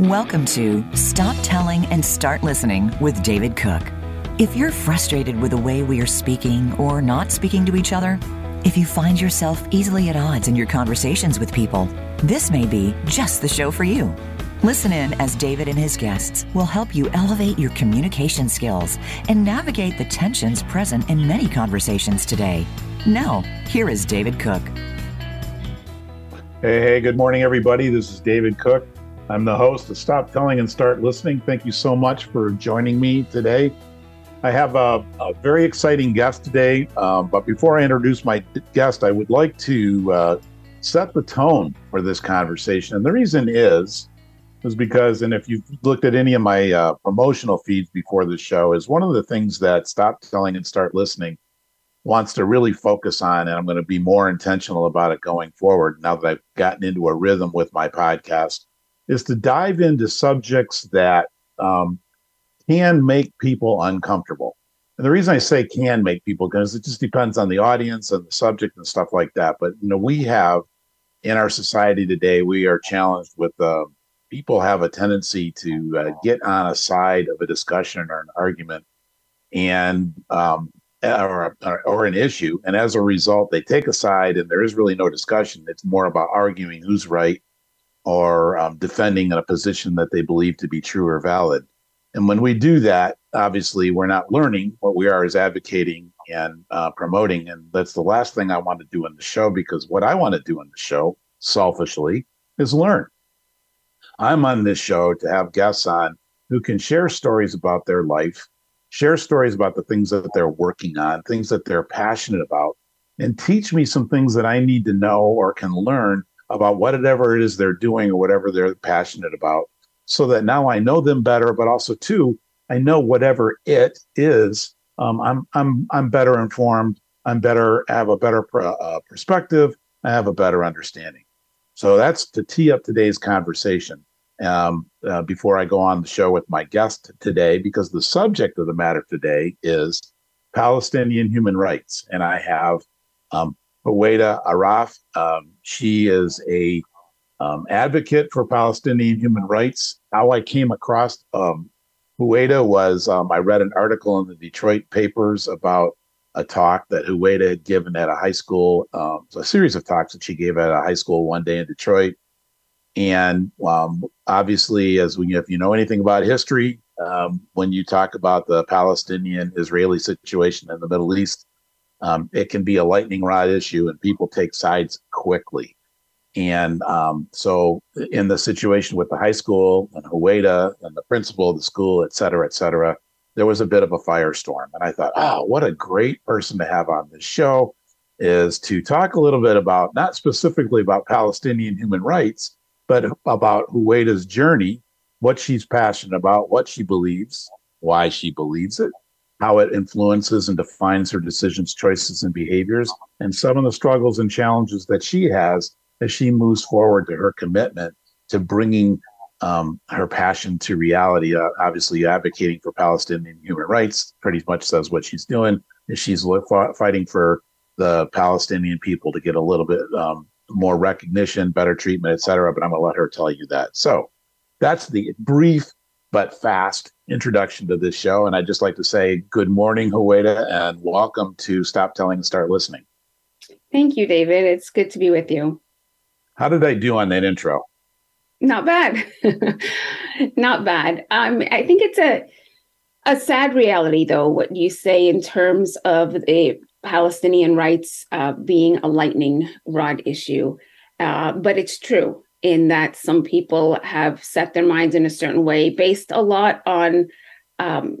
Welcome to Stop Telling and Start Listening with David Cook. If you're frustrated with the way we are speaking or not speaking to each other, if you find yourself easily at odds in your conversations with people, this may be just the show for you. Listen in as David and his guests will help you elevate your communication skills and navigate the tensions present in many conversations today. Now, here is David Cook. Hey, hey, good morning, everybody. This is David Cook. I'm the host of Stop Telling and Start Listening. Thank you so much for joining me today. I have a, a very exciting guest today, um, but before I introduce my guest, I would like to uh, set the tone for this conversation. And the reason is, is because, and if you've looked at any of my uh, promotional feeds before the show, is one of the things that Stop Telling and Start Listening wants to really focus on, and I'm going to be more intentional about it going forward now that I've gotten into a rhythm with my podcast is to dive into subjects that um, can make people uncomfortable. And the reason I say can make people because it just depends on the audience and the subject and stuff like that. But you know, we have in our society today, we are challenged with uh, people have a tendency to uh, get on a side of a discussion or an argument, and um, or, or an issue, and as a result, they take a side, and there is really no discussion. It's more about arguing who's right or um, defending a position that they believe to be true or valid. And when we do that, obviously, we're not learning. What we are is advocating and uh, promoting. And that's the last thing I want to do in the show because what I want to do in the show, selfishly, is learn. I'm on this show to have guests on who can share stories about their life, share stories about the things that they're working on, things that they're passionate about, and teach me some things that I need to know or can learn about whatever it is they're doing or whatever they're passionate about so that now I know them better, but also too, I know whatever it is, um, I'm I'm I'm better informed. I'm better have a better uh, perspective. I have a better understanding. So that's to tee up today's conversation. Um, uh, before I go on the show with my guest today, because the subject of the matter today is Palestinian human rights, and I have um, Huwaida Arraf. Um, she is a um, advocate for Palestinian human rights. How I came across um, Huwaida was um, I read an article in the Detroit papers about a talk that Huwaida had given at a high school, um, a series of talks that she gave at a high school one day in Detroit. And um, obviously, as we, if you know anything about history, um, when you talk about the Palestinian-Israeli situation in the Middle East, um, it can be a lightning rod issue, and people take sides quickly. And um, so, in the situation with the high school and Huwaida and the principal of the school, et cetera, et cetera, there was a bit of a firestorm. And I thought, oh, what a great person to have on this show is to talk a little bit about not specifically about Palestinian human rights, but about Huwaida's journey, what she's passionate about, what she believes, why she believes it, how it influences and defines her decisions, choices, and behaviors, and some of the struggles and challenges that she has as she moves forward to her commitment to bringing um, her passion to reality. Uh, obviously, advocating for Palestinian human rights pretty much says what she's doing. Is she's fighting for the Palestinian people to get a little bit um, more recognition, better treatment, et cetera. But I'm going to let her tell you that. So that's the brief but fast introduction to this show. And I'd just like to say good morning, Huwaida, and welcome to Stop Telling and Start Listening. Thank you, David. It's good to be with you. How did I do on that intro? Not bad. Not bad. Um, I think it's a a sad reality, though, what you say in terms of the Palestinian rights uh, being a lightning rod issue. Uh, but it's true in that some people have set their minds in a certain way based a lot on um,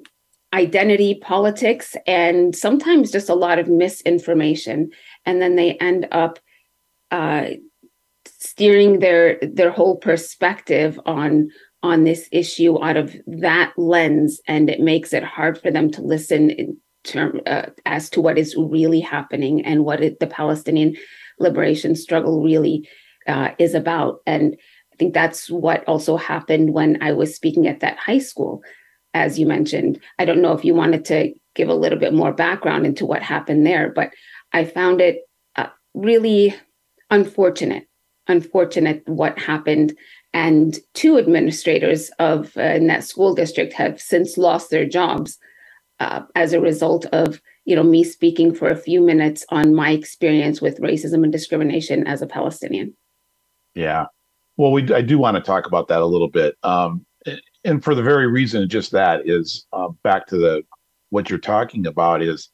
identity politics and sometimes just a lot of misinformation. And then they end up uh, steering their their whole perspective on on this issue out of that lens. And it makes it hard for them to listen term uh, as to what is really happening and what it, the palestinian liberation struggle really uh, is about. And I think that's what also happened when I was speaking at that high school, as you mentioned. I don't know if you wanted to give a little bit more background into what happened there, but I found it uh, really unfortunate, unfortunate what happened and two administrators of uh, in that school district have since lost their jobs uh, as a result of you know me speaking for a few minutes on my experience with racism and discrimination as a Palestinian. Yeah, well, we I do want to talk about that a little bit, um, and for the very reason just that is uh, back to the what you're talking about is,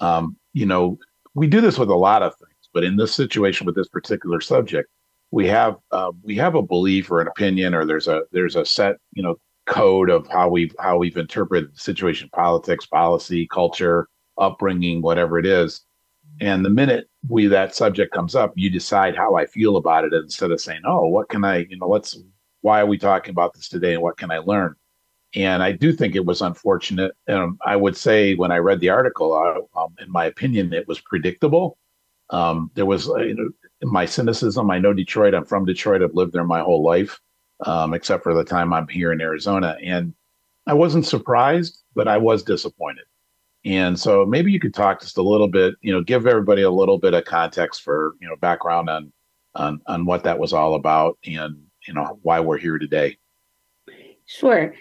um, you know, we do this with a lot of things, but in this situation with this particular subject, we have uh, we have a belief or an opinion, or there's a there's a set you know code of how we've how we've interpreted the situation, politics, policy, culture, upbringing, whatever it is. And the minute we that subject comes up, you decide how I feel about it instead of saying, "Oh, what can I, you know, let's why are we talking about this today, and what can I learn?" And I do think it was unfortunate. Um, I would say when I read the article, uh, um, in my opinion, it was predictable. Um, there was, uh, you know, my cynicism. I know Detroit. I'm from Detroit. I've lived there my whole life, um, except for the time I'm here in Arizona. And I wasn't surprised, but I was disappointed. And so maybe you could talk just a little bit, you know, give everybody a little bit of context for, you know, background on on on what that was all about and, you know, why we're here today. Sure.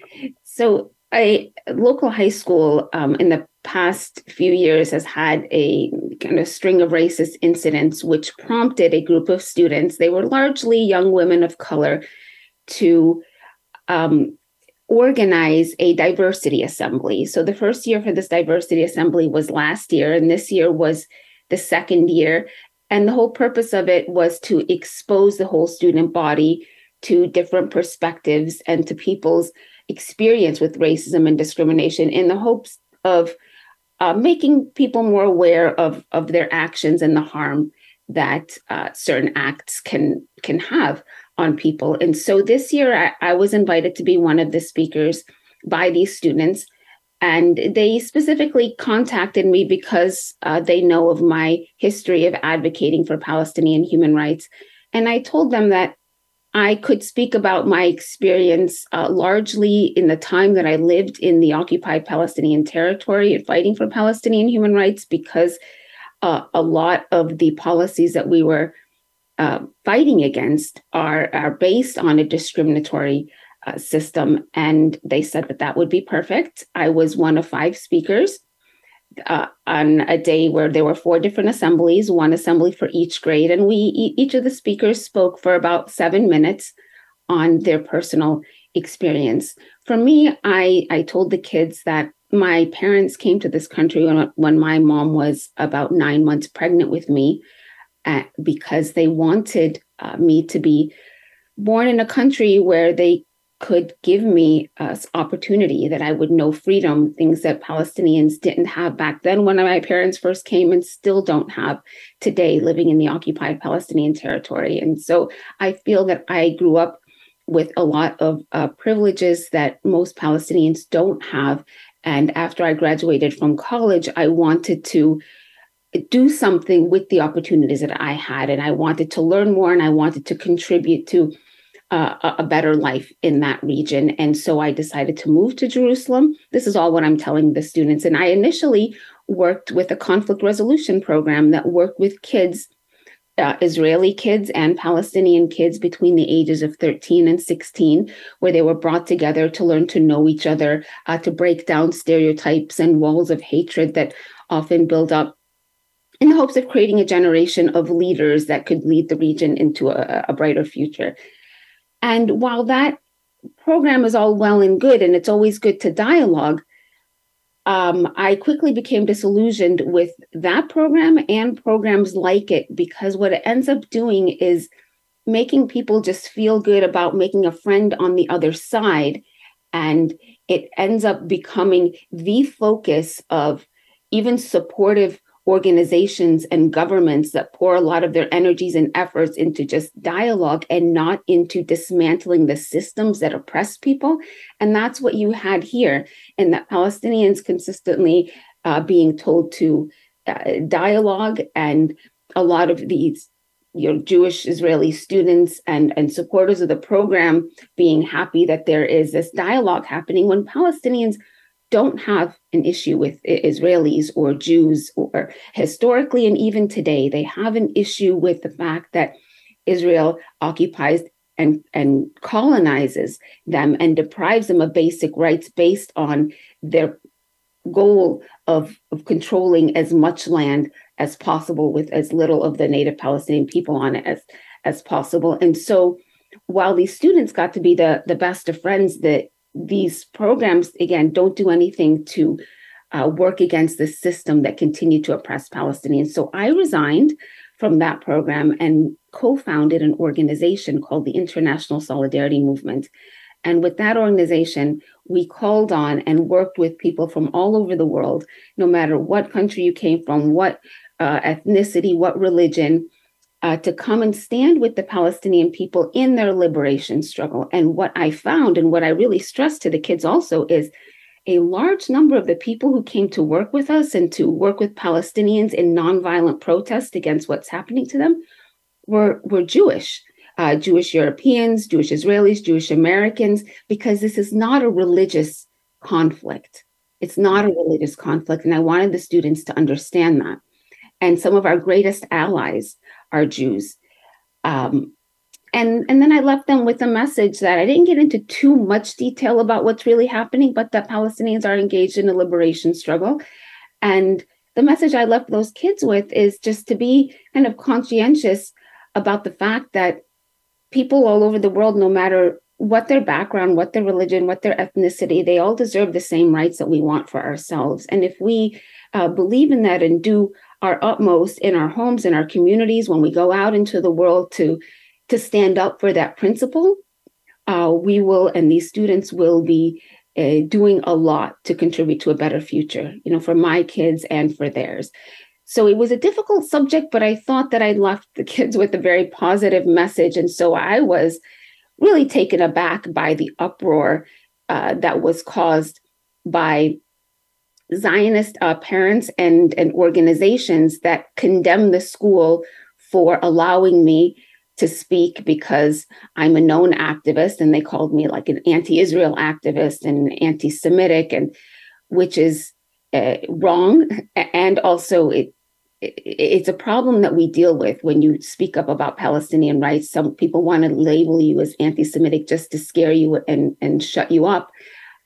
So a local high school um, in the past few years has had a kind of string of racist incidents, which prompted a group of students, they were largely young women of color, to um, organize a diversity assembly. So the first year for this diversity assembly was last year, and this year was the second year. And the whole purpose of it was to expose the whole student body to different perspectives and to people's experience with racism and discrimination in the hopes of uh, making people more aware of of their actions and the harm that uh, certain acts can can have on people. And so this year, I, I was invited to be one of the speakers by these students, and they specifically contacted me because uh, they know of my history of advocating for Palestinian human rights. And I told them that I could speak about my experience uh, largely in the time that I lived in the occupied Palestinian territory and fighting for Palestinian human rights because uh, a lot of the policies that we were uh, fighting against are, are based on a discriminatory uh, system. And they said that that would be perfect. I was one of five speakers uh, on a day where there were four different assemblies, one assembly for each grade, and we each of the speakers spoke for about seven minutes on their personal experience. For me, I I told the kids that my parents came to this country when, when my mom was about nine months pregnant with me, uh, because they wanted uh, me to be born in a country where they could give me uh, opportunity that I would know freedom, things that Palestinians didn't have back then when my parents first came and still don't have today living in the occupied Palestinian territory. And so I feel that I grew up with a lot of uh, privileges that most Palestinians don't have. And after I graduated from college, I wanted to do something with the opportunities that I had. And I wanted to learn more and I wanted to contribute to uh, a better life in that region. And so I decided to move to Jerusalem. This is all what I'm telling the students. And I initially worked with a conflict resolution program that worked with kids, uh, Israeli kids and Palestinian kids between the ages of 13 and 16, where they were brought together to learn to know each other, uh, to break down stereotypes and walls of hatred that often build up in the hopes of creating a generation of leaders that could lead the region into a, a brighter future. And while that program is all well and good, and it's always good to dialogue, um, I quickly became disillusioned with that program and programs like it because what it ends up doing is making people just feel good about making a friend on the other side. And it ends up becoming the focus of even supportive organizations and governments that pour a lot of their energies and efforts into just dialogue and not into dismantling the systems that oppress people. And that's what you had here, and that Palestinians consistently uh, being told to uh, dialogue, and a lot of these you know Jewish Israeli students and and supporters of the program being happy that there is this dialogue happening when Palestinians don't have an issue with Israelis or Jews, or historically and even today, they have an issue with the fact that Israel occupies and and colonizes them and deprives them of basic rights based on their goal of, of controlling as much land as possible with as little of the native palestinian people on it as as possible. And so while these students got to be the the best of friends that these programs again don't do anything to uh, work against the system that continued to oppress palestinians. So i resigned from that program and co-founded an organization called the international solidarity movement. And with that organization, we called on and worked with people from all over the world, no matter what country you came from, what uh, ethnicity, what religion, uh, to come and stand with the Palestinian people in their liberation struggle. And what I found, and what I really stress to the kids also, is a large number of the people who came to work with us and to work with Palestinians in nonviolent protest against what's happening to them were, were Jewish uh, Jewish Europeans, Jewish Israelis, Jewish Americans, because this is not a religious conflict. It's not a religious conflict. And I wanted the students to understand that. And some of our greatest allies are Jews. Um, and, and then I left them with a message that I didn't get into too much detail about what's really happening, but that Palestinians are engaged in a liberation struggle. And the message I left those kids with is just to be kind of conscientious about the fact that people all over the world, no matter what their background, what their religion, what their ethnicity, they all deserve the same rights that we want for ourselves. And if we uh, believe in that and do our utmost in our homes, in our communities, when we go out into the world to to stand up for that principle, uh, we will, and these students will be uh, doing a lot to contribute to a better future, you know, for my kids and for theirs. So it was a difficult subject, but I thought that I left the kids with a very positive message. And so I was really taken aback by the uproar uh, that was caused by Zionist uh, parents and, and organizations that condemn the school for allowing me to speak because I'm a known activist, and they called me like an anti-Israel activist and anti-Semitic, and which is uh, wrong. And also, it it's a problem that we deal with when you speak up about Palestinian rights. Some people want to label you as anti-Semitic just to scare you and and shut you up,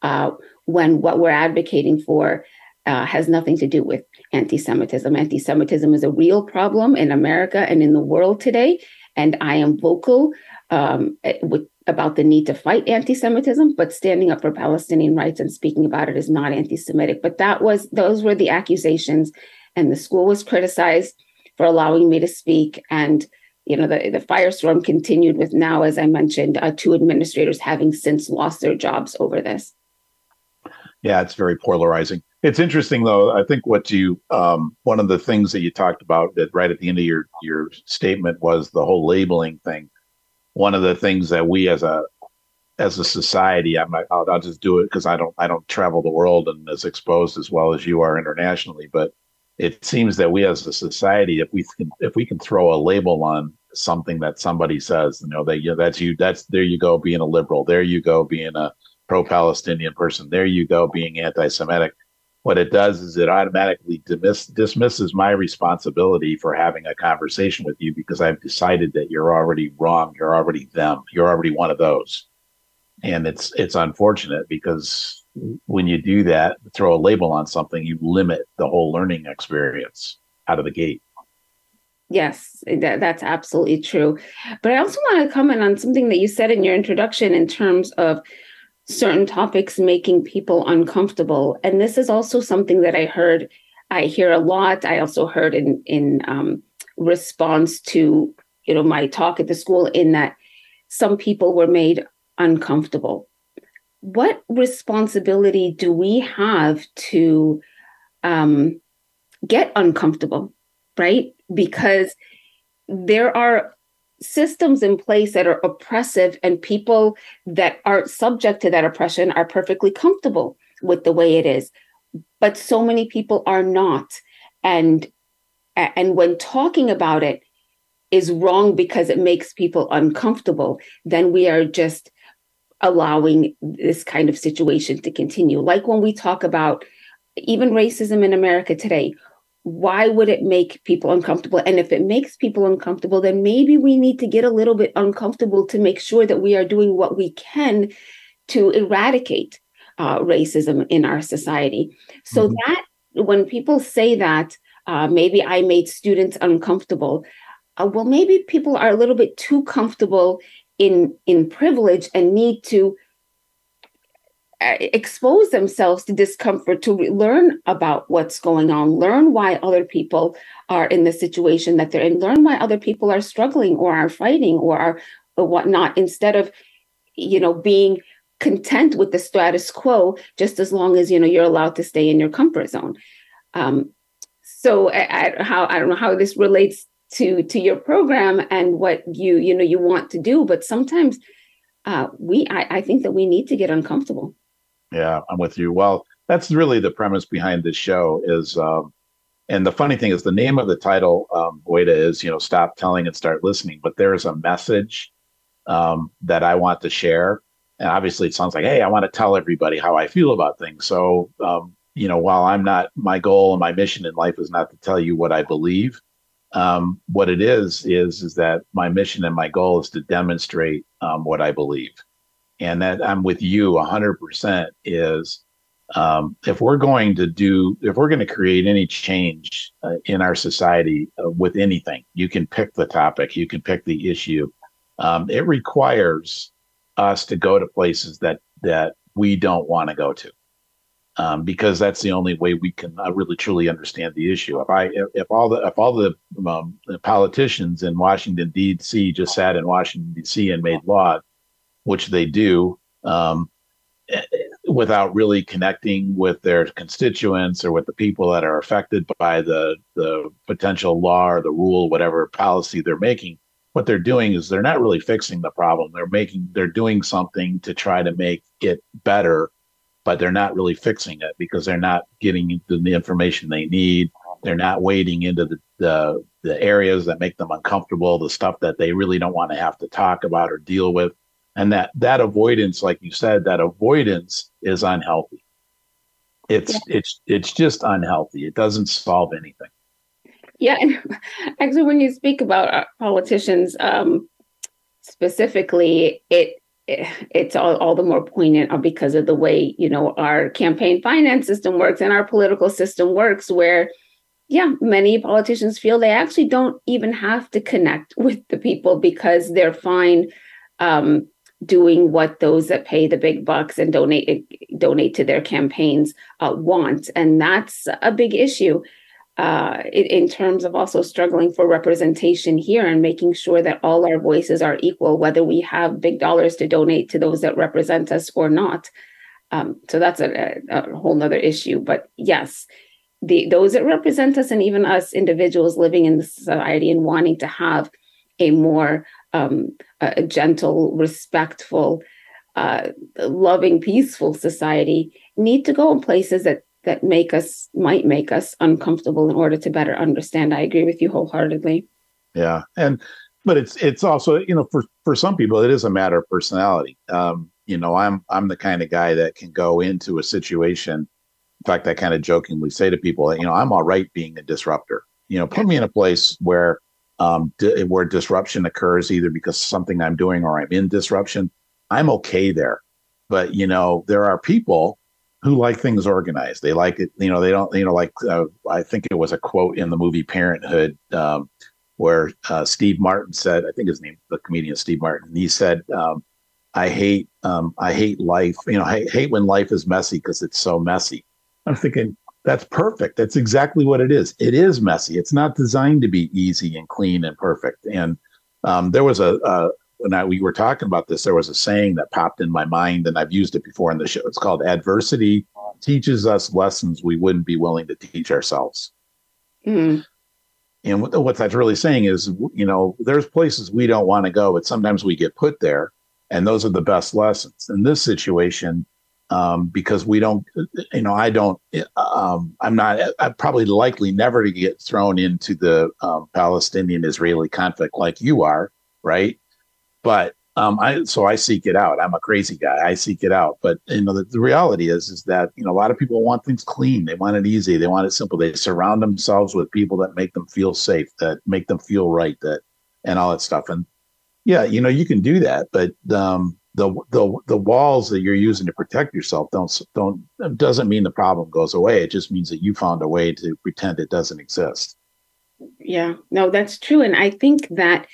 uh, when what we're advocating for uh, has nothing to do with anti-Semitism. Anti-Semitism is a real problem in America and in the world today, and I am vocal um, eh, with, about the need to fight anti-Semitism, but standing up for Palestinian rights and speaking about it is not anti-Semitic. But that was those were the accusations and the school was criticized for allowing me to speak and you know the, the firestorm continued with now as i mentioned uh, two administrators having since lost their jobs over this yeah it's very polarizing. It's interesting though i think what you um, one of the things that you talked about that right at the end of your your statement was the whole labeling thing. One of the things that we as a as a society i'm not, I'll, I'll just do it because i don't i don't travel the world and as exposed as well as you are internationally but it seems that we as a society, if we can, if we can throw a label on something that somebody says, you know, that you know, that's you, that's there you go being a liberal, there you go being a pro-Palestinian person, there you go being anti-Semitic. What it does is it automatically dismiss, dismisses my responsibility for having a conversation with you because I've decided that you're already wrong, you're already them, you're already one of those, and it's it's unfortunate because when you do that, throw a label on something, you limit the whole learning experience out of the gate. Yes, that, that's absolutely true. But I also want to comment on something that you said in your introduction in terms of certain topics making people uncomfortable. And this is also something that I heard, I hear a lot. I also heard in in um, response to you know my talk at the school in that some people were made uncomfortable what responsibility do we have to um, get uncomfortable, right? Because there are systems in place that are oppressive, and people that aren't subject to that oppression are perfectly comfortable with the way it is. But so many people are not. And and when talking about it is wrong because it makes people uncomfortable, then we are just allowing this kind of situation to continue. Like when we talk about even racism in America today, why would it make people uncomfortable? And if it makes people uncomfortable, then maybe we need to get a little bit uncomfortable to make sure that we are doing what we can to eradicate uh, racism in our society. So mm-hmm. that when people say that, uh, maybe I made students uncomfortable. Uh, well, maybe people are a little bit too comfortable in in privilege and need to expose themselves to discomfort to learn about what's going on learn why other people are in the situation that they're in learn why other people are struggling or are fighting or are or whatnot instead of you know being content with the status quo just as long as you know you're allowed to stay in your comfort zone. Um, so I, I, how i don't know how this relates to to your program and what you you know you want to do but sometimes uh, we I, I think that we need to get uncomfortable yeah, I'm with you. Well, that's really the premise behind this show is um, and the funny thing is the name of the title um Huwaida is, you know, stop telling and start listening, but there's a message um, that I want to share. And obviously it sounds like, hey, I want to tell everybody how I feel about things. So um, you know, while I'm not my goal and my mission in life is not to tell you what I believe, um, what it is is is that my mission and my goal is to demonstrate um, what I believe and that I'm with you 100% is um, if we're going to do, if we're going to create any change uh, in our society uh, with anything, you can pick the topic, you can pick the issue. Um, it requires us to go to places that that we don't want to go to, um, because that's the only way we can uh, really truly understand the issue. If I if, all the if all the, um, the politicians in Washington D.C. just sat in Washington D.C. and made law which they do, um, without really connecting with their constituents or with the people that are affected by the the potential law or the rule, whatever policy they're making. What they're doing is they're not really fixing the problem. They're making they're doing something to try to make it better, but they're not really fixing it because they're not getting the, the information they need. They're not wading into the, the the areas that make them uncomfortable, the stuff that they really don't want to have to talk about or deal with and that that avoidance like you said that avoidance is unhealthy. It's yeah. it's it's just unhealthy. It doesn't solve anything. Yeah and actually when you speak about uh, politicians um specifically it it's all, all the more poignant because of the way you know our campaign finance system works and our political system works where yeah many politicians feel they actually don't even have to connect with the people because they're fine um, doing what those that pay the big bucks and donate donate to their campaigns uh, want, and that's a big issue uh, in, terms of also struggling for representation here and making sure that all our voices are equal, whether we have big dollars to donate to those that represent us or not. Um, so that's a, a whole nother issue. But yes, the those that represent us and even us individuals living in the society and wanting to have a more um, a gentle, respectful, uh, loving, peaceful society need to go in places that that make us might make us uncomfortable in order to better understand. I agree with you wholeheartedly. Yeah, and but it's it's also you know for for some people it is a matter of personality. Um, you know, I'm I'm the kind of guy that can go into a situation. In fact, I kind of jokingly say to people, that you know, I'm all right being a disruptor. You know, put me in a place where um, di- where disruption occurs, either because something I'm doing or I'm in disruption, I'm okay there. But you know, there are people who like things organized. They like it. You know, they don't. You know, like uh, I think it was a quote in the movie Parenthood um, where uh, Steve Martin said, I think his name, the comedian Steve Martin. He said, um, "I hate, um, I hate life. You know, I hate when life is messy because it's so messy." I'm thinking, that's perfect. That's exactly what it is. It is messy. It's not designed to be easy and clean and perfect. And um, there was a, a when I, we were talking about this, there was a saying that popped in my mind, and I've used it before in the show. It's called "Adversity teaches us lessons we wouldn't be willing to teach ourselves." Mm. And what, what that's really saying is, you know, there's places we don't want to go, but sometimes we get put there, and those are the best lessons. In this situation, um, because we don't, you know, I don't, um, I'm not, I'm probably likely never to get thrown into the um, Palestinian Israeli conflict like you are, right? But um, I so I seek it out. I'm a crazy guy. I seek it out. But you know, the, the, reality is is that you know a lot of people want things clean. They want it easy. They want it simple. They surround themselves with people that make them feel safe, that make them feel right, that and all that stuff. And yeah, you know, you can do that, but um, the the the walls that you're using to protect yourself don't don't doesn't mean the problem goes away. It just means that you found a way to pretend it doesn't exist. Yeah, no, that's true, and I think that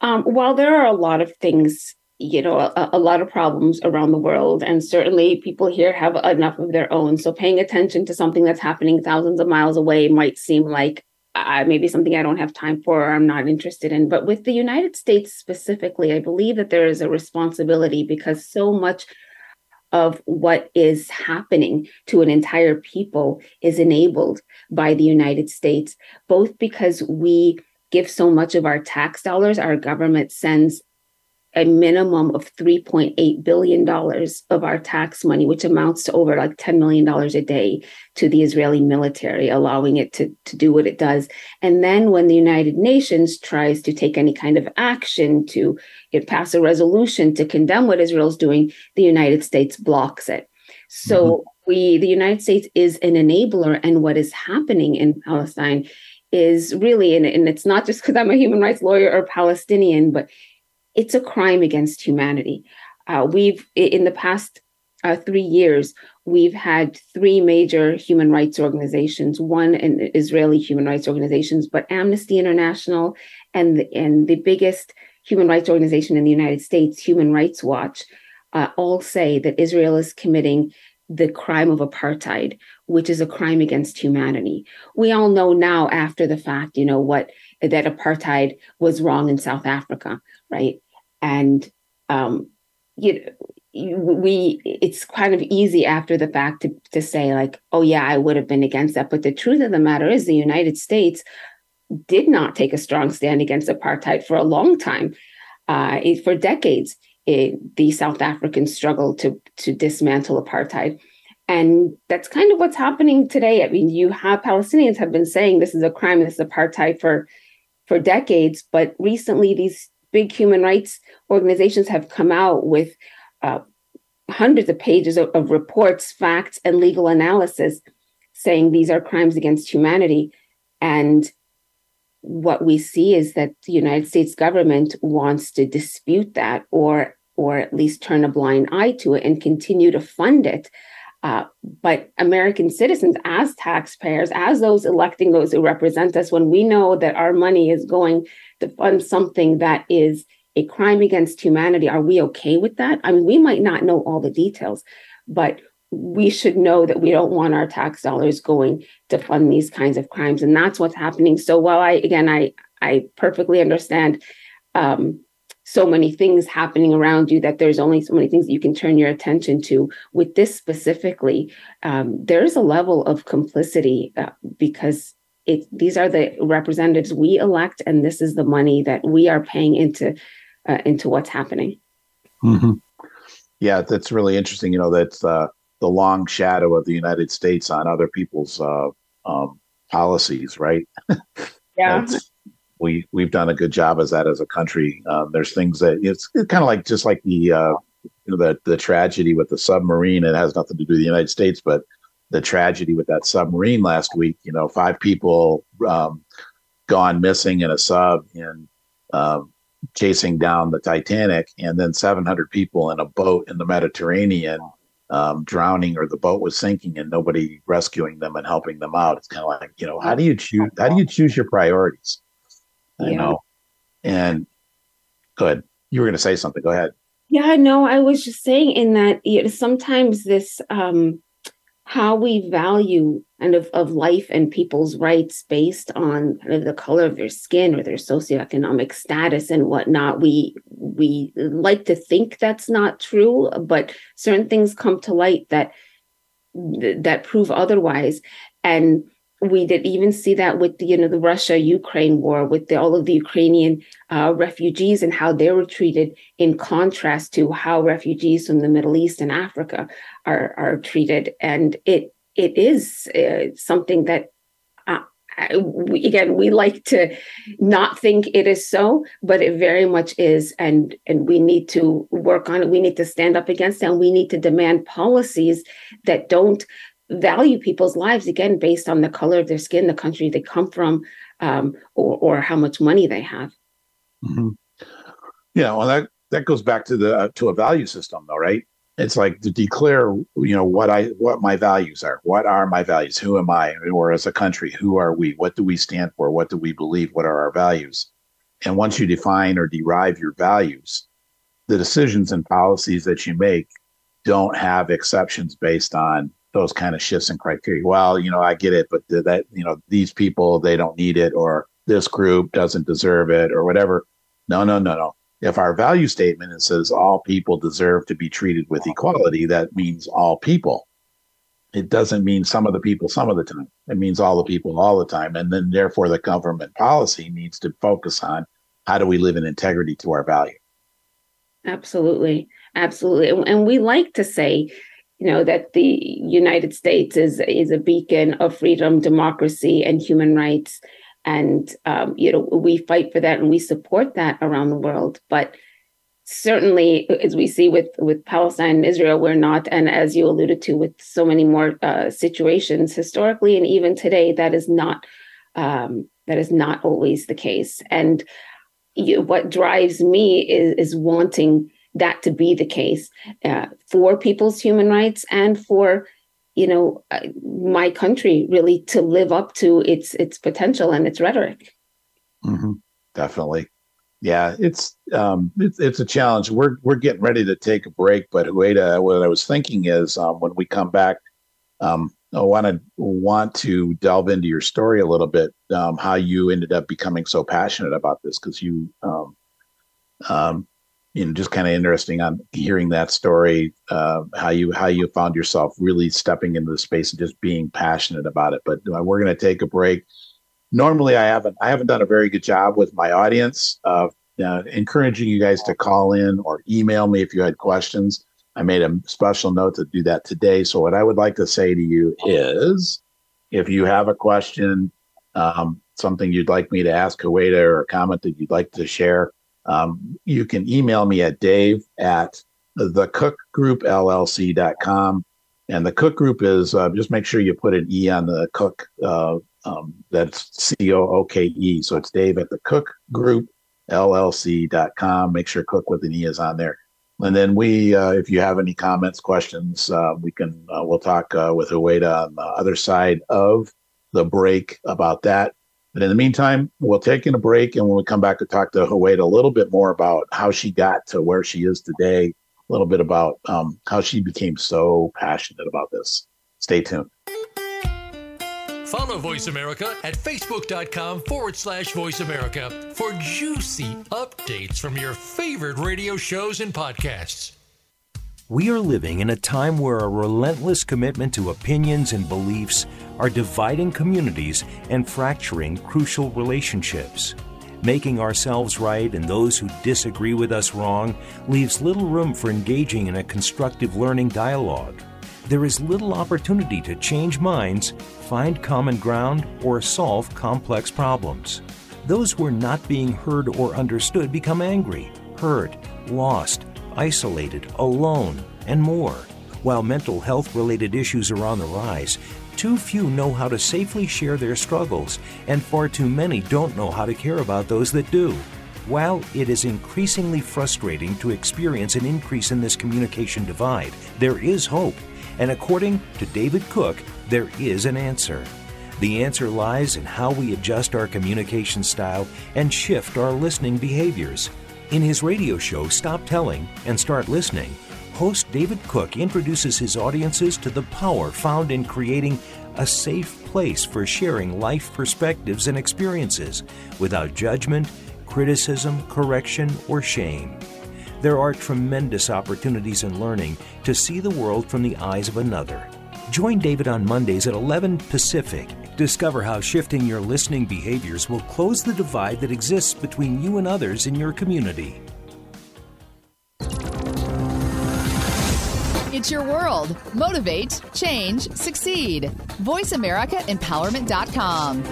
um, while there are a lot of things, you know, a, a, lot of problems around the world, and certainly people here have enough of their own. So paying attention to something that's happening thousands of miles away might seem like maybe something I don't have time for or I'm not interested in. But with the United States specifically, I believe that there is a responsibility because so much of what is happening to an entire people is enabled by the United States, both because we give so much of our tax dollars, our government sends a minimum of $3.8 billion of our tax money, which amounts to over like $10 million a day to the Israeli military, allowing it to, to do what it does. And then when the United Nations tries to take any kind of action to pass a resolution to condemn what Israel's doing, the United States blocks it. So mm-hmm. we, the United States is an enabler, and what is happening in Palestine is really, and, and it's not just because I'm a human rights lawyer or Palestinian, but it's a crime against humanity. Uh, we've, in the past uh, three years, we've had three major human rights organizations, one in Israeli human rights organizations, but Amnesty International and the, and the biggest human rights organization in the United States, Human Rights Watch, uh, all say that Israel is committing the crime of apartheid, which is a crime against humanity. We all know now, after the fact, you know, what that apartheid was wrong in South Africa, right? And um, you know, we it's kind of easy after the fact to, to say like oh yeah i would have been against that but the truth of the matter is the united states did not take a strong stand against apartheid for a long time uh, for decades it, the South Africans struggled to to dismantle apartheid. And that's kind of what's happening today. I mean, you have Palestinians have been saying this is a crime, this is apartheid for for decades, but recently these big human rights organizations have come out with uh, hundreds of pages of, of reports, facts, and legal analysis saying these are crimes against humanity. And what we see is that the United States government wants to dispute that or or at least turn a blind eye to it and continue to fund it. Uh, but American citizens, as taxpayers, as those electing those who represent us, when we know that our money is going to fund something that is a crime against humanity, are we okay with that? I mean, we might not know all the details, but we should know that we don't want our tax dollars going to fund these kinds of crimes and that's what's happening so while i again i i perfectly understand um, so many things happening around you that there's only so many things you can turn your attention to with this specifically um, there's a level of complicity uh, because it these are the representatives we elect and this is the money that we are paying into uh, into what's happening mm-hmm. yeah that's really interesting you know that's uh, the long shadow of the United States on other people's uh, um, policies, right? Yeah. we we've done a good job as that as a country. Um, there's things that it's, it's kind of like just like the uh, you know the the tragedy with the submarine. It has nothing to do with the United States, but the tragedy with that submarine last week. You know, five people um, gone missing in a sub in um, chasing down the Titanic, and then 700 people in a boat in the Mediterranean um, drowning or the boat was sinking and nobody rescuing them and helping them out. It's kind of like, you know, how do you choose? How do you choose your priorities? You yeah. know. And good. You were going to say something. Go ahead. Yeah, no, I was just saying in that you know, sometimes this um, how we value kind of, of life and people's rights based on kind of the color of their skin or their socioeconomic status and whatnot. We we like to think that's not true, but certain things come to light that that prove otherwise. And we did even see that with the you know the Russia Ukraine war with the, all of the Ukrainian uh, refugees and how they were treated in contrast to how refugees from the Middle East and Africa are are treated and it it is uh, something that uh, we, again, we like to not think it is so, but it very much is, and and we need to work on it. We need to stand up against it, and we need to demand policies that don't value people's lives again based on the color of their skin, the country they come from, um, or or how much money they have. Mm-hmm. Yeah, well, that that goes back to the uh, to a value system, though, right? it's like to declare you know what i what my values are. What are my values? Who am i? Or as a country who are we? What do we stand for? What do we believe? What are our values? And once you define or derive your values the decisions and policies that you make don't have exceptions based on those kind of shifts in criteria well you know i get it but that you know these people they don't need it or this group doesn't deserve it or whatever no no no no if our value statement it says all people deserve to be treated with equality, that means all people. It doesn't mean some of the people some of the time. It means all the people all the time. And then therefore the government policy needs to focus on how do we live in integrity to our value. Absolutely. Absolutely. And we like to say, you know, that the United States is is a beacon of freedom, democracy, and human rights. And um, you know we fight for that and we support that around the world. But certainly as we see with with palestine and israel we're not and as you alluded to with so many more uh, situations historically and even today that is not um, that is not always the case. And you, what drives me is, is wanting that to be the case uh, for people's human rights and for you know uh, my country really to live up to its its potential and its rhetoric. Mm-hmm. definitely. Yeah it's um it's, it's a challenge. We're we're getting ready to take a break but Huwaida, what i was thinking is um, when we come back um i want to want to delve into your story a little bit um, how you ended up becoming so passionate about this because you um, um, you know just kind of interesting on hearing that story uh, how you how you found yourself really stepping into the space and just being passionate about it. But we're going to take a break. Normally i haven't i haven't done a very good job with my audience of uh, encouraging you guys to call in or email me if you had questions. I made a special note to do that today. So what i would like to say to you is if you have a question um, something you'd like me to ask Huwaida or a comment that you'd like to share um, you can email me at dave at thecookgroupllc.com. And the Cook Group is uh, just make sure you put an E on the Cook. Uh, um, that's C O O K E. So it's Dave at the Cook Group LLC.com. Make sure Cook with an E is on there. And then we, uh, if you have any comments, questions, uh, we can, uh, we'll talk uh, with Huwaida on the other side of the break about that. But in the meantime, we'll take in a break. And when we come back to talk to Huwaida a little bit more about how she got to where she is today, a little bit about um, how she became so passionate about this. Stay tuned. Follow Voice America at facebook.com forward slash voice America for juicy updates from your favorite radio shows and podcasts. We are living in a time where a relentless commitment to opinions and beliefs are dividing communities and fracturing crucial relationships. Making ourselves right and those who disagree with us wrong leaves little room for engaging in a constructive learning dialogue. There is little opportunity to change minds, find common ground, or solve complex problems. Those who are not being heard or understood become angry, hurt, lost, isolated, alone, and more. While mental health related issues are on the rise, too few know how to safely share their struggles, and far too many don't know how to care about those that do. While it is increasingly frustrating to experience an increase in this communication divide, there is hope, and according to David Cook, there is an answer. The answer lies in how we adjust our communication style and shift our listening behaviors. In his radio show, Stop Telling and Start Listening, host David Cook introduces his audiences to the power found in creating a safe place for sharing life perspectives and experiences without judgment, criticism, correction, or shame. There are tremendous opportunities in learning to see the world from the eyes of another. Join David on Mondays at 11 Pacific Discover how shifting your listening behaviors will close the divide that exists between you and others in your community. Your world. Motivate, change, succeed. VoiceAmericaEmpowerment.com.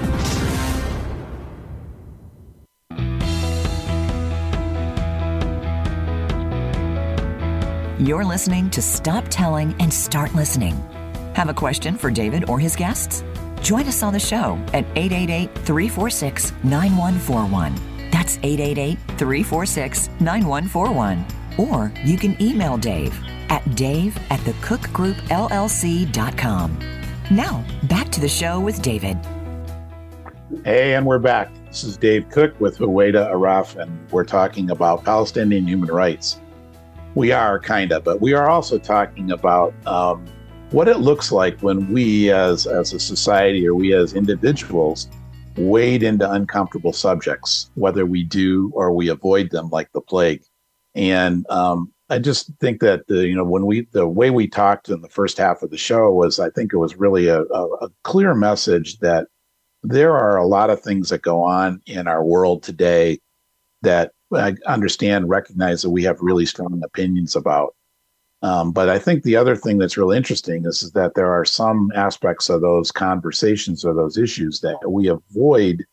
You're listening to Stop Telling and Start Listening. Have a question for David or his guests? Join us on the show at 888 346 9141. That's 888 346 9141. Or you can email Dave at dave at thecookgroupllc.com. Now, back to the show with David. Hey, and we're back. This is Dave Cook with Huwaida Arraf, and we're talking about Palestinian human rights. We are kind of, but we are also talking about um, what it looks like when we, as as a society or we as individuals, wade into uncomfortable subjects, whether we do or we avoid them like the plague. And um, I just think that the you know when we the way we talked in the first half of the show was I think it was really a, a, a clear message that there are a lot of things that go on in our world today that I understand, recognize that we have really strong opinions about. Um, but I think the other thing that's really interesting is, is that there are some aspects of those conversations or those issues that we avoid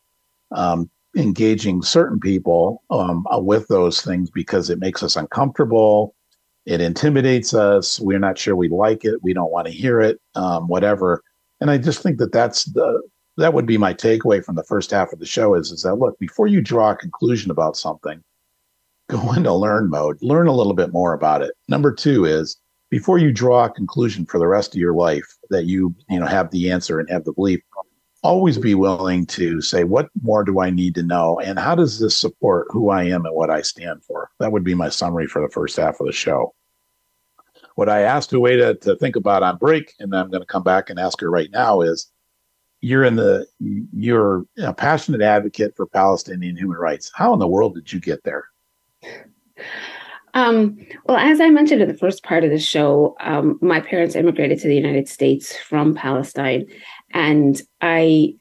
um, engaging certain people um, uh, with those things because it makes us uncomfortable. It intimidates us. We're not sure we like it. We don't want to hear it, um, whatever. And I just think that that's the that would be my takeaway from the first half of the show is is that look before you draw a conclusion about something go into learn mode learn a little bit more about it number two is before you draw a conclusion for the rest of your life that you you know have the answer and have the belief always be willing to say what more do i need to know and how does this support who i am and what i stand for that would be my summary for the first half of the show what i asked Huwaida to think about on break and i'm going to come back and ask her right now is you're in the you're a passionate advocate for Palestinian human rights. How in the world did you get there? Um, well, as I mentioned in the first part of the show, um, my parents immigrated to the United States from Palestine, and I,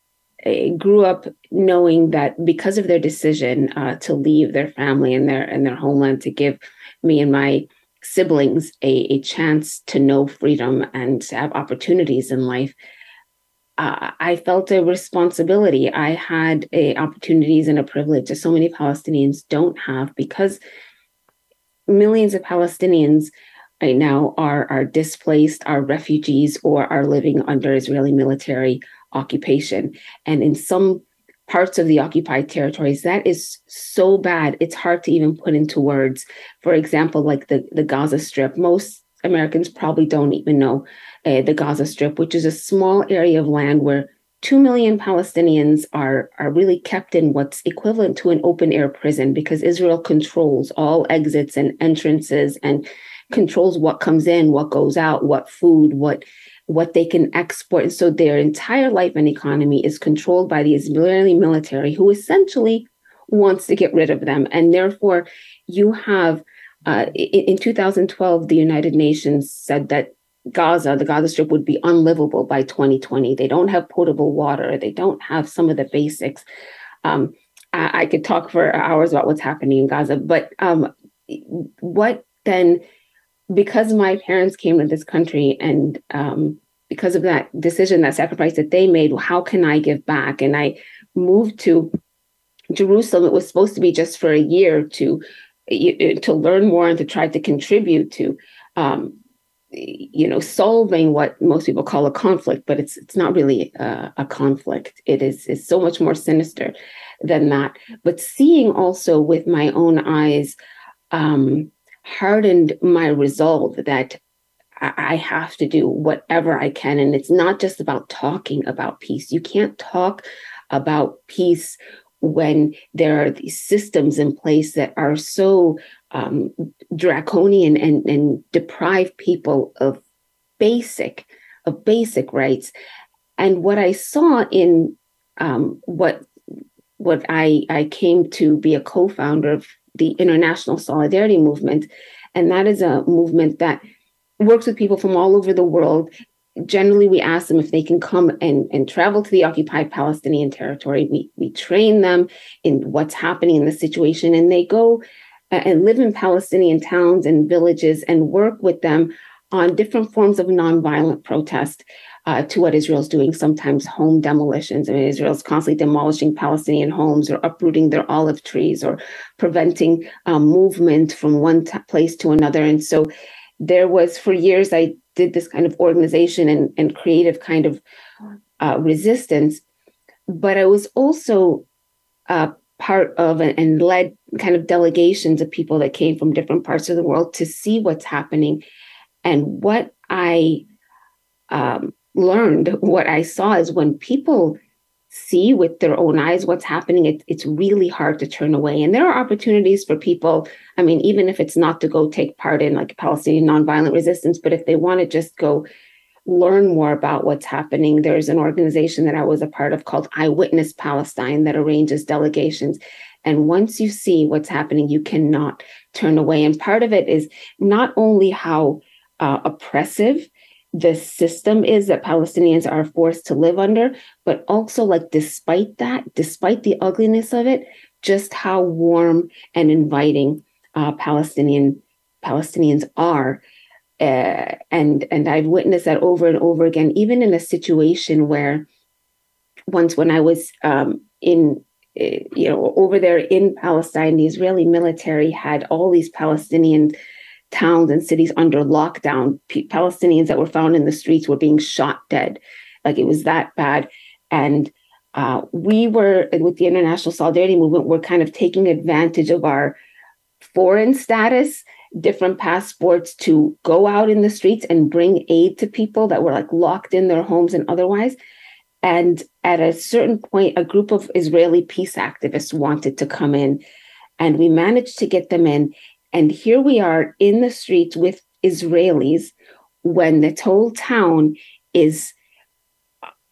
grew up knowing that because of their decision uh, to leave their family and their and their homeland to give me and my siblings a, a chance to know freedom and to have opportunities in life, uh, I felt a responsibility. I had a opportunities and a privilege that so many Palestinians don't have because millions of Palestinians right now are are displaced, are refugees, or are living under Israeli military occupation. And in some parts of the occupied territories, that is so bad. It's hard to even put into words. For example, like the, the Gaza Strip, most Americans probably don't even know uh, the Gaza Strip, which is a small area of land where 2 million Palestinians are, are really kept in what's equivalent to an open air prison because Israel controls all exits and entrances and controls what comes in, what goes out, what food, what what they can export. And so their entire life and economy is controlled by the Israeli military, who essentially wants to get rid of them. And therefore, you have uh, in, in 2012, the United Nations said that Gaza, the Gaza Strip, would be unlivable by 2020. They don't have potable water. They don't have some of the basics. Um, I, I, could talk for hours about what's happening in Gaza, but um, what then? Because my parents came to this country, and um, because of that decision, that sacrifice that they made, how can I give back? And I moved to Jerusalem. It was supposed to be just for a year to to learn more and to try to contribute to um, you know solving what most people call a conflict but it's it's not really a, a conflict it is is so much more sinister than that but seeing also with my own eyes um, hardened my resolve that I have to do whatever I can. And it's not just about talking about peace. You can't talk about peace when there are these systems in place that are so um, draconian and, and deprive people of basic of basic rights. And what I saw in um, what what I, I came to be a co-founder of the International Solidarity Movement, and that is a movement that works with people from all over the world. Generally we ask them if they can come and, and travel to the occupied palestinian territory. We, we train them in what's happening in the situation and they go uh, and live in palestinian towns and villages and work with them on different forms of nonviolent protest uh, to what Israel's doing, sometimes home demolitions. I mean, Israel's constantly demolishing Palestinian homes or uprooting their olive trees or preventing um, movement from one t- place to another. And so there was for years I did this kind of organization and, and creative kind of uh, resistance, but I was also uh, part of and led kind of delegations of people that came from different parts of the world to see what's happening. And what I um, learned, what I saw is when people see with their own eyes what's happening, it, it's really hard to turn away. And there are opportunities for people. I mean, even if it's not to go take part in like Palestinian nonviolent resistance, but if they want to just go learn more about what's happening, there's an organization that I was a part of called Eyewitness Palestine that arranges delegations. And once you see what's happening, you cannot turn away. And part of it is not only how uh, oppressive the system is that Palestinians are forced to live under, but also, like, despite that, despite the ugliness of it, just how warm and inviting uh, Palestinian Palestinians are. Uh, and and I've witnessed that over and over again, even in a situation where once when I was um, in uh, you know over there in Palestine, the Israeli military had all these Palestinian towns and cities under lockdown. P- Palestinians that were found in the streets were being shot dead. Like it was that bad. And uh, we were, with the International Solidarity Movement, we're kind of taking advantage of our foreign status, different passports to go out in the streets and bring aid to people that were like locked in their homes and otherwise. And at a certain point, a group of Israeli peace activists wanted to come in, and we managed to get them in. And here we are in the streets with Israelis when the whole town is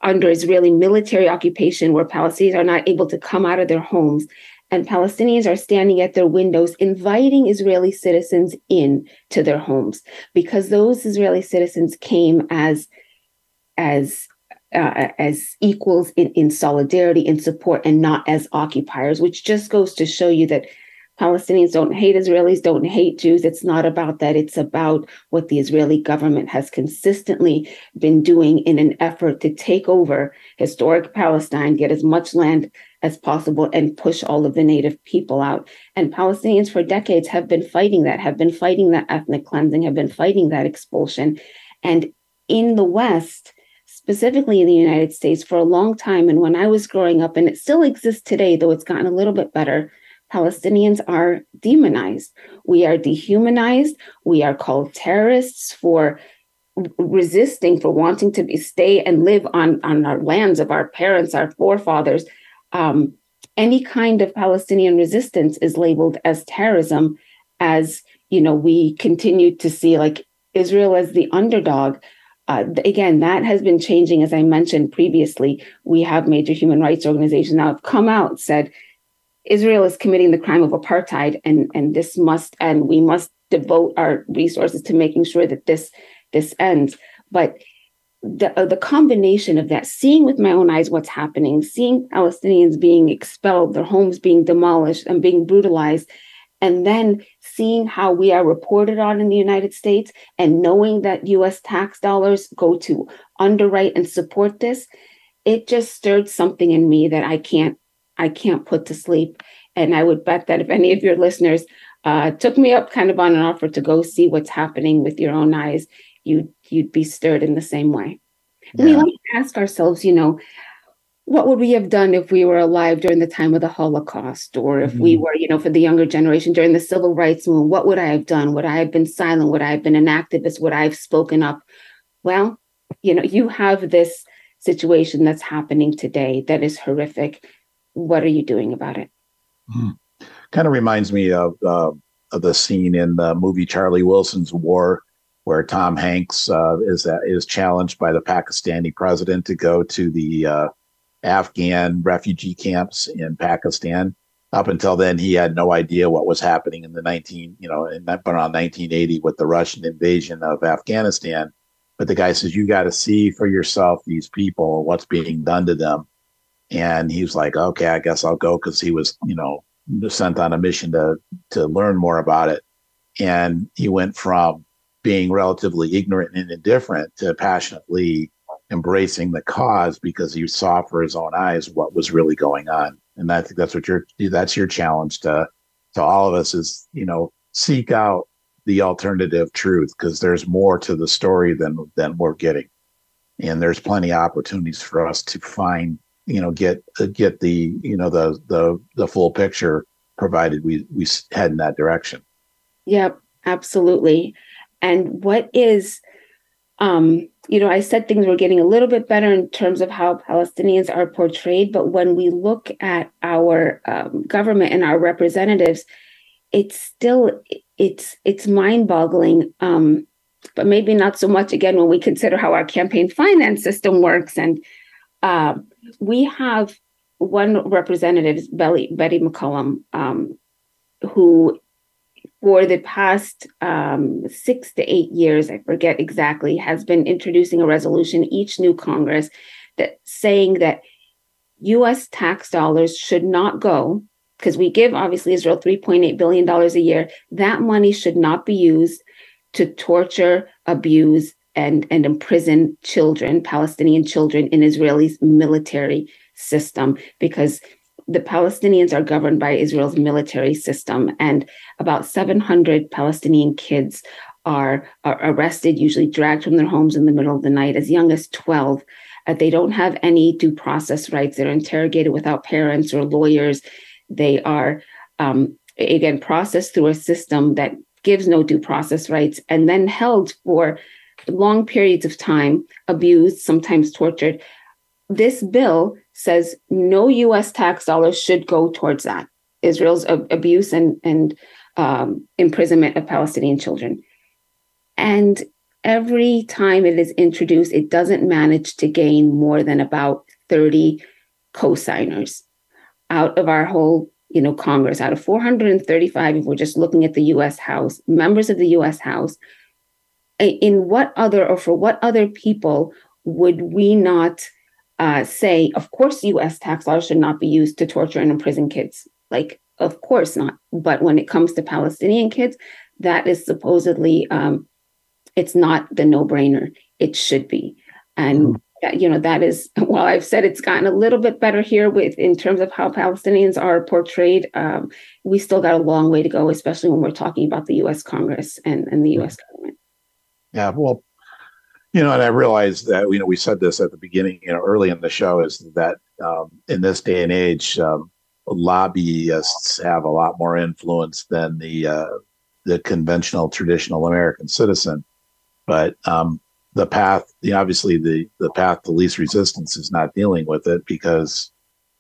under Israeli military occupation, where Palestinians are not able to come out of their homes. And Palestinians are standing at their windows inviting Israeli citizens in to their homes because those Israeli citizens came as, as uh, as equals in, in solidarity in support and not as occupiers, which just goes to show you that Palestinians don't hate Israelis, don't hate Jews. It's not about that. It's about what the Israeli government has consistently been doing in an effort to take over historic Palestine, get as much land as possible, and push all of the native people out. And Palestinians for decades have been fighting that, have been fighting that ethnic cleansing, have been fighting that expulsion. And in the West, specifically in the United States, for a long time, and when I was growing up, and it still exists today, though it's gotten a little bit better Palestinians are demonized. We are dehumanized. We are called terrorists for resisting, for wanting to be, stay and live on, on our lands of our parents, our forefathers. Um, any kind of Palestinian resistance is labeled as terrorism, as you know, we continue to see like Israel as the underdog. Uh, again, that has been changing, as I mentioned previously. We have major human rights organizations now have come out said Israel is committing the crime of apartheid, and and this must and we must devote our resources to making sure that this this ends. But the uh, the combination of that, seeing with my own eyes what's happening, seeing Palestinians being expelled, their homes being demolished and being brutalized, and then seeing how we are reported on in the United States, and knowing that U.S. tax dollars go to underwrite and support this, it just stirred something in me that I can't I can't put to sleep. And I would bet that if any of your listeners uh, took me up kind of on an offer to go see what's happening with your own eyes, you'd you'd be stirred in the same way. Yeah. We like to ask ourselves, you know, what would we have done if we were alive during the time of the Holocaust, or if mm-hmm. we were, you know, for the younger generation during the civil rights movement? What would I have done? Would I have been silent? Would I have been an activist? Would I have spoken up? Well, you know, you have this situation that's happening today that is horrific what are you doing about it? Mm. Kind of reminds me of, uh, of the scene in the movie Charlie Wilson's War, where Tom Hanks uh, is uh, is challenged by the Pakistani president to go to the uh, Afghan refugee camps in Pakistan. Up until then, he had no idea what was happening in the 19, you know, in around 1980 with the Russian invasion of Afghanistan. But the guy says, you got to see for yourself these people, what's being done to them and he was like, okay, I guess I'll go because he was, you know, sent on a mission to to learn more about it. And he went from being relatively ignorant and indifferent to passionately embracing the cause because he saw for his own eyes what was really going on. And I think that's what your that's your challenge to to all of us is, you know, seek out the alternative truth because there's more to the story than than we're getting, and there's plenty of opportunities for us to find you know get uh, get the you know the the the full picture provided we we head in that direction. Yep, absolutely. And what is um you know, I said things were getting a little bit better in terms of how Palestinians are portrayed, but when we look at our um, government and our representatives, it's still it's it's mind-boggling. Um, but maybe not so much again when we consider how our campaign finance system works. And uh, we have one representative, Betty, Betty McCollum, um, who for the past um, six to eight years, I forget exactly, has been introducing a resolution each new Congress that saying that U.S. tax dollars should not go because we give obviously Israel 3.8 billion dollars a year. That money should not be used to torture, abuse, and and imprison children, Palestinian children, in Israeli military system because the Palestinians are governed by Israel's military system, and about 700 Palestinian kids are, are arrested, usually dragged from their homes in the middle of the night, as young as 12. Uh, they don't have any due process rights. They're interrogated without parents or lawyers. They are, um, again, processed through a system that gives no due process rights and then held for long periods of time, abused, sometimes tortured. This bill says no U.S. tax dollars should go towards that. Israel's abuse and and um, imprisonment of Palestinian children, and every time it is introduced, it doesn't manage to gain more than about thirty co-signers out of our whole you know Congress. Out of 435, if we're just looking at the U.S. House, members of the U.S. House, in what other or for what other people would we not? uh, say, of course, US tax laws should not be used to torture and imprison kids. Like, of course not. But when it comes to Palestinian kids, that is supposedly, um, it's not the no brainer. It should be. And, mm. you know, that is, while I've said it's gotten a little bit better here with in terms of how Palestinians are portrayed. Um, we still got a long way to go, especially when we're talking about the US Congress and, and the US government. Yeah, well, you know, and I realized that you know we said this at the beginning, you know, early in the show, is that um, in this day and age, um, lobbyists have a lot more influence than the uh, the conventional, traditional American citizen. But um, the path, the, obviously, the the path to least resistance is not dealing with it because,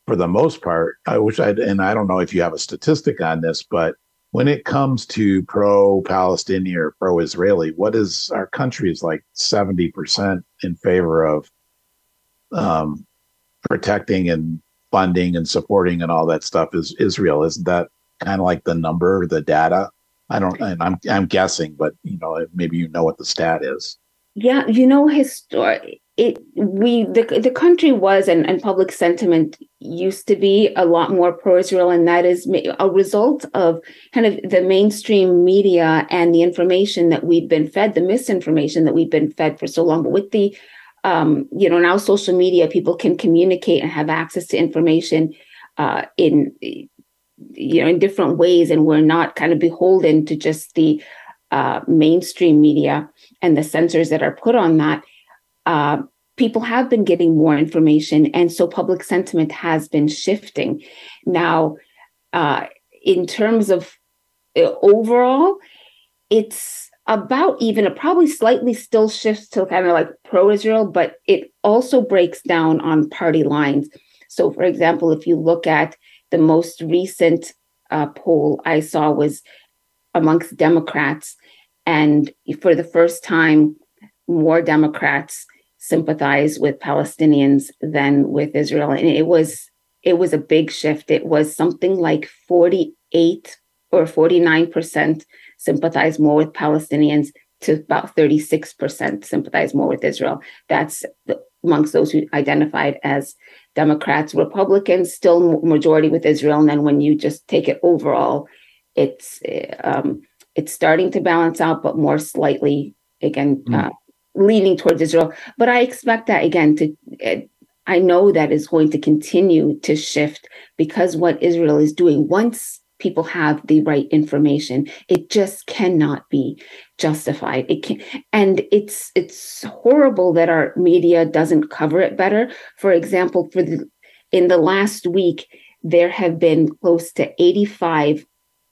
for the most part, I wish I and I don't know if you have a statistic on this, but when it comes to pro-Palestinian or pro-Israeli, what is our country is like seventy percent in favor of um, protecting and funding and supporting and all that stuff is Israel. Isn't that kind of like the number, the data? I don't. And I'm I'm guessing, but you know, maybe you know what the stat is. Yeah, you know, histor- it we the the country was and, and public sentiment used to be a lot more pro-Israel, and that is a result of kind of the mainstream media and the information that we've been fed, the misinformation that we've been fed for so long. But with the um, you know now social media, people can communicate and have access to information uh, in you know in different ways, and we're not kind of beholden to just the uh, mainstream media and the censors that are put on that uh, people have been getting more information, and so public sentiment has been shifting. Now, uh, in terms of uh, overall, it's about even. It probably slightly still shifts to kind of like pro-Israel, but it also breaks down on party lines. So, for example, if you look at the most recent uh, poll I saw was amongst Democrats, and for the first time, more Democrats sympathize with Palestinians than with Israel. And it was it was a big shift. It was something like 48 or 49% sympathize more with Palestinians to about 36% sympathize more with Israel. That's the, amongst those who identified as Democrats, Republicans, still majority with Israel. And then when you just take it overall, it's um, it's starting to balance out, but more slightly again mm. uh, leaning towards Israel. But I expect that again to. Eh, I know that is going to continue to shift because what Israel is doing once people have the right information. It just cannot be justified. It can, and it's it's horrible that our media doesn't cover it better. For example, for the in the last week, there have been close to 85,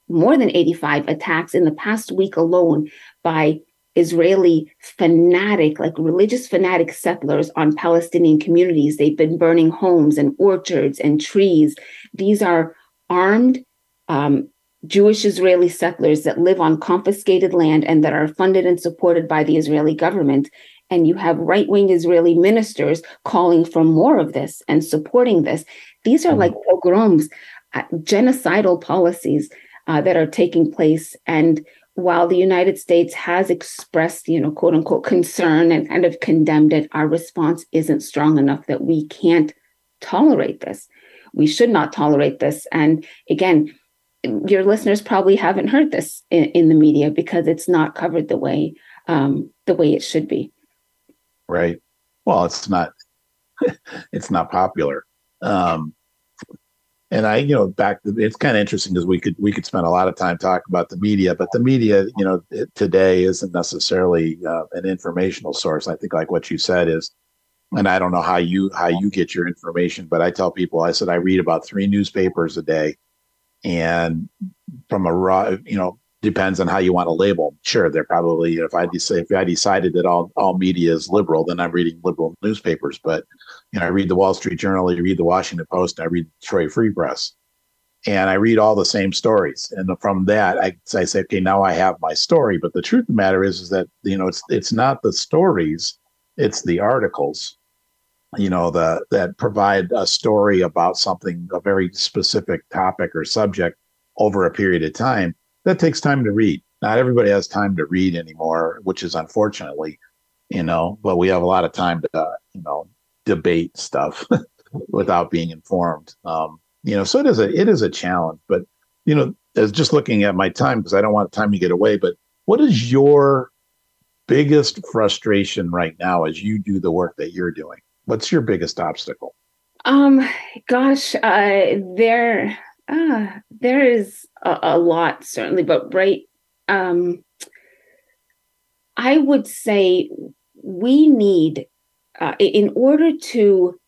more than 85 attacks in the past week alone by Israeli fanatic, like religious fanatic settlers on Palestinian communities. They've been burning homes and orchards and trees. These are armed um, Jewish Israeli settlers that live on confiscated land and that are funded and supported by the Israeli government. And you have right wing Israeli ministers calling for more of this and supporting this. These are like pogroms, uh, genocidal policies uh, that are taking place. And while the United States has expressed, you know, quote unquote, concern and kind of condemned it, our response isn't strong enough that we can't tolerate this. We should not tolerate this. And again, your listeners probably haven't heard this in, in the media because it's not covered the way um, the way it should be. Right. Well, it's not. it's not popular. Um, and I, you know, back it's kind of interesting because we could we could spend a lot of time talking about the media, but the media, you know, today isn't necessarily uh, an informational source. I think, like what you said, is, and I don't know how you how you get your information, but I tell people, I said I read about three newspapers a day, and from a raw, you know, depends on how you want to label. Sure, they're probably if I decide if I decided that all all media is liberal, then I'm reading liberal newspapers. But you know, I read the Wall Street Journal, I read the Washington Post, I read Detroit Free Press, and I read all the same stories. And from that, I, I say, okay, now I have my story. But the truth of the matter is, is that you know, it's it's not the stories, it's the articles. You know, the that provide a story about something, a very specific topic or subject over a period of time that takes time to read. Not everybody has time to read anymore, which is unfortunately, you know, but we have a lot of time to, uh, you know, debate stuff without being informed. Um, you know, so it is a it is a challenge. But you know, as just looking at my time because I don't want time to get away. But what is your biggest frustration right now as you do the work that you're doing? What's your biggest obstacle? Um, gosh, uh, there uh, there is a, a, lot certainly, but right. Um, I would say we need, uh, in order to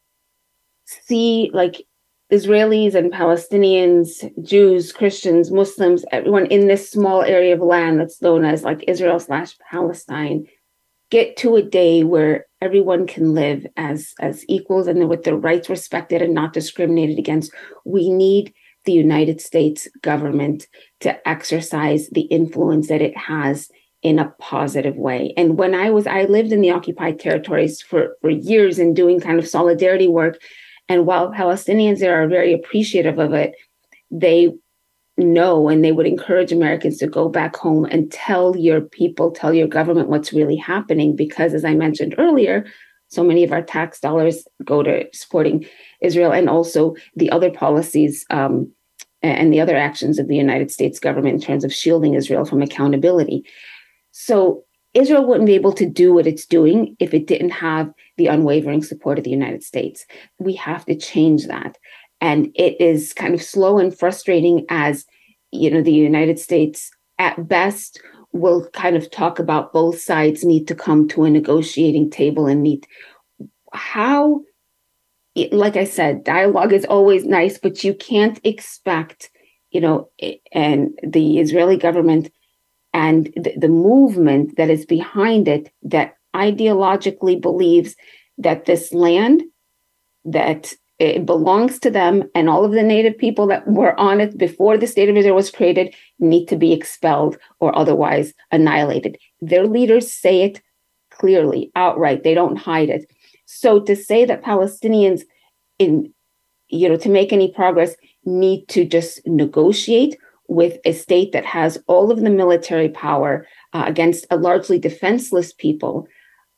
see like Israelis and Palestinians, Jews, Christians, Muslims, everyone in this small area of land that's known as like Israel slash Palestine, get to a day where everyone can live as as equals and with their rights respected and not discriminated against. We need the United States government to exercise the influence that it has in a positive way. And when I was, I lived in the occupied territories for, for years and doing kind of solidarity work. And while Palestinians there are very appreciative of it, they know and they would encourage Americans to go back home and tell your people, tell your government what's really happening. Because as I mentioned earlier, so many of our tax dollars go to supporting Israel and also the other policies um, and the other actions of the United States government in terms of shielding Israel from accountability. So Israel wouldn't be able to do what it's doing if it didn't have the unwavering support of the United States. We have to change that. And it is kind of slow and frustrating as, you know, the United States at best will kind of talk about both sides need to come to a negotiating table and need how like i said dialogue is always nice but you can't expect you know and the israeli government and the movement that is behind it that ideologically believes that this land that it belongs to them and all of the native people that were on it before the state of israel was created need to be expelled or otherwise annihilated. Their leaders say it clearly outright. They don't hide it. So to say that palestinians in you know to make any progress need to just negotiate with a state that has all of the military power uh, against a largely defenseless people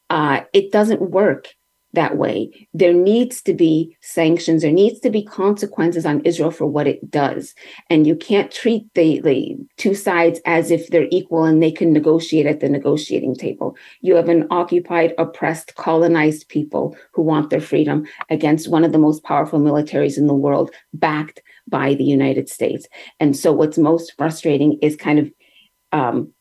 uh, it doesn't work that way. There needs to be sanctions. There needs to be consequences on Israel for what it does. And you can't treat the, the two sides as if they're equal and they can negotiate at the negotiating table. You have an occupied, oppressed, colonized people who want their freedom against one of the most powerful militaries in the world, backed by the United States. And so, what's most frustrating is kind of um,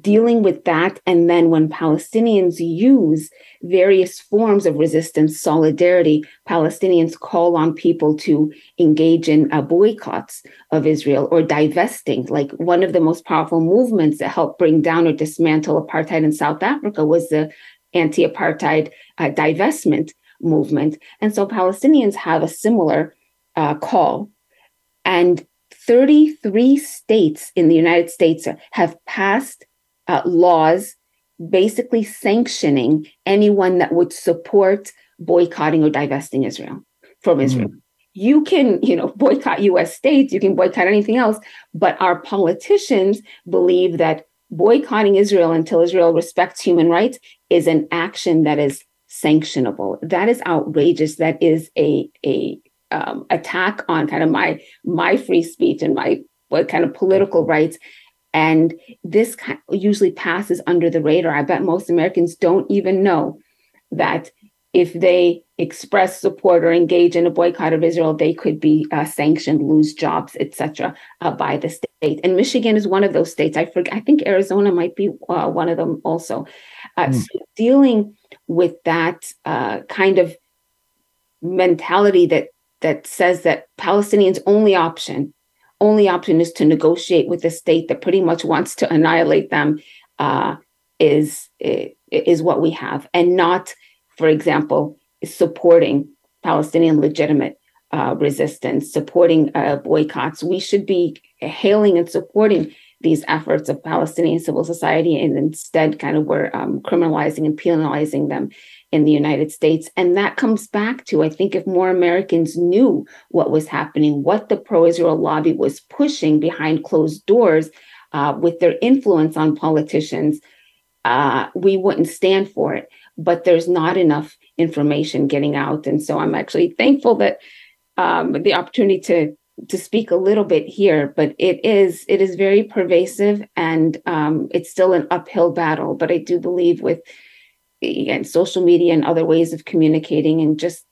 dealing with that. And then when Palestinians use various forms of resistance, solidarity, Palestinians call on people to engage in uh, boycotts of Israel or divesting. Like one of the most powerful movements that helped bring down or dismantle apartheid in South Africa was the anti apartheid uh, divestment movement. And so Palestinians have a similar uh, call. And 33 states in the United States have passed uh, laws basically sanctioning anyone that would support boycotting or divesting Israel from hmm. Israel. Mm. You can, you know, boycott US states, you can boycott anything else, but our politicians believe that boycotting Israel until Israel respects human rights is an action that is sanctionable. That is outrageous. That is a a um, attack on kind of my my free speech and my what kind of political rights and this usually passes under the radar. I bet most Americans don't even know that if they express support or engage in a boycott of Israel, they could be uh, sanctioned, lose jobs, etc., uh, by the state. And Michigan is one of those states. I forget. I think Arizona might be uh, one of them also. Mm. So dealing with that uh, kind of mentality that that says that Palestinians' only option only option is to negotiate with a state that pretty much wants to annihilate them uh, is is what we have, and not, for example, supporting Palestinian legitimate uh, resistance, supporting uh, boycotts. We should be hailing and supporting these efforts of Palestinian civil society, and instead, kind of we're um, criminalizing and penalizing them in the United States. And that comes back to, I think, if more Americans knew what was happening, what the pro Israel lobby was pushing behind closed doors uh, with their influence on politicians, uh, we wouldn't stand for it. But there's not enough information getting out. And so I'm actually thankful that um, the opportunity to to speak a little bit here, but it is it is very pervasive and um, it's still an uphill battle. But I do believe with again, social media and other ways of communicating. And just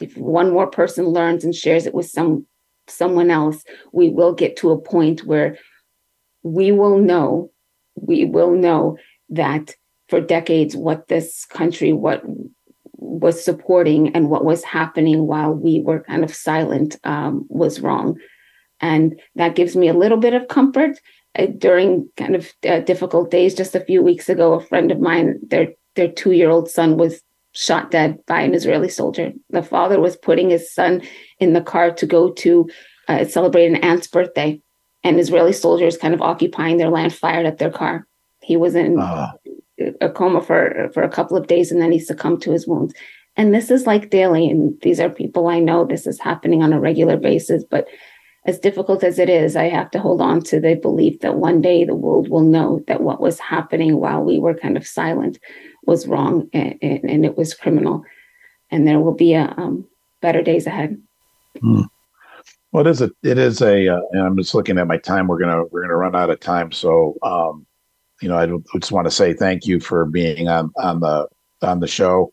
if one more person learns and shares it with some someone else we will get to a point where we will know we will know that for decades what this country what was supporting and what was happening while we were kind of silent um, was wrong. And that gives me a little bit of comfort uh, during kind of uh, difficult days. Just a few weeks ago a friend of mine their their two year old son was shot dead by an Israeli soldier. The father was putting his son in the car to go to uh, celebrate an aunt's birthday, and Israeli soldiers kind of occupying their land fired at their car. He was in uh. a coma for for a couple of days, and then he succumbed to his wounds. And this is like daily, and these are people I know. This is happening on a regular basis, but as difficult as it is, I have to hold on to the belief that one day the world will know that what was happening while we were kind of silent was wrong and, and, it was criminal. And there will be a um, better days ahead. Hmm. Well, it is a, it is a, uh, and I'm just looking at my time. We're gonna, we're gonna run out of time. So, um, you know, I just want to say thank you for being on on the on the show,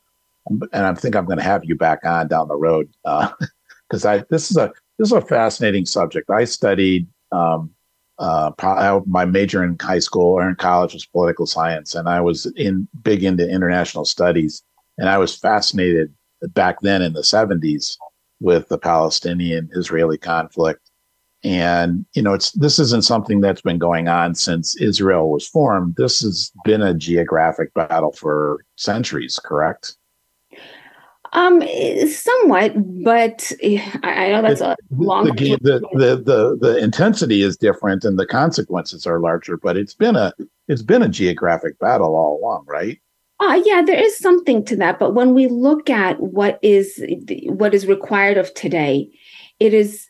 and I think I'm going to have you back on down the road because uh, I this is a this is a fascinating subject. I studied um, uh, my major in high school or in college was political science, and I was in big into international studies, and I was fascinated back then in the 70s with the Palestinian-Israeli conflict. And you know, it's this isn't something that's been going on since Israel was formed. This has been a geographic battle for centuries, correct? Um, somewhat, but I, know that's a long. The, the, the, the the intensity is different and the consequences are larger, but it's been a it's been a geographic battle all along, right? Uh, yeah, there is something to that. But when we look at what is what is required of today, it is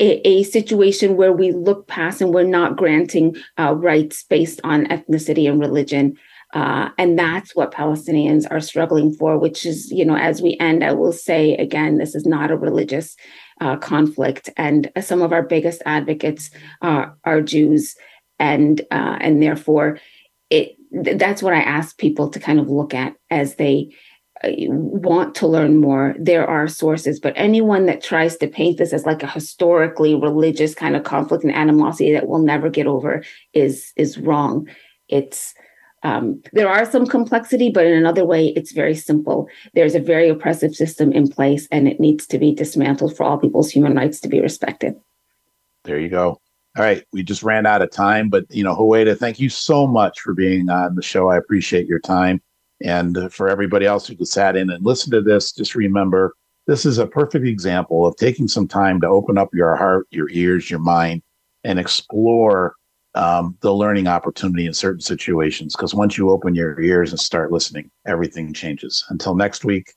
a, a situation where we look past and we're not granting uh, rights based on ethnicity and religion. Uh, and that's what Palestinians are struggling for, which is, you know, as we end, I will say again, this is not a religious uh, conflict. And some of our biggest advocates are, Jews. And, uh, and therefore, it, that's what I ask people to kind of look at as they uh, want to learn more, there are sources. But anyone that tries to paint this as like a historically religious kind of conflict and animosity that we'll never get over is is wrong. It's um, there are some complexity, but in another way, it's very simple. There's a very oppressive system in place, and it needs to be dismantled for all people's human rights to be respected. There you go. All right, we just ran out of time, but you know, Huwaida, thank you so much for being on the show. I appreciate your time. And for everybody else who just sat in and listened to this, just remember this is a perfect example of taking some time to open up your heart, your ears, your mind, and explore um, the learning opportunity in certain situations. Because once you open your ears and start listening, everything changes. Until next week,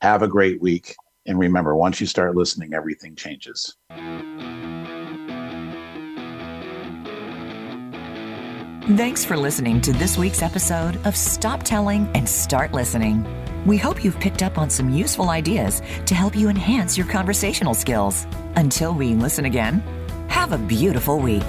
have a great week. And remember, once you start listening, everything changes. Thanks for listening to this week's episode of Stop Telling and Start Listening. We hope you've picked up on some useful ideas to help you enhance your conversational skills. Until we listen again, have a beautiful week.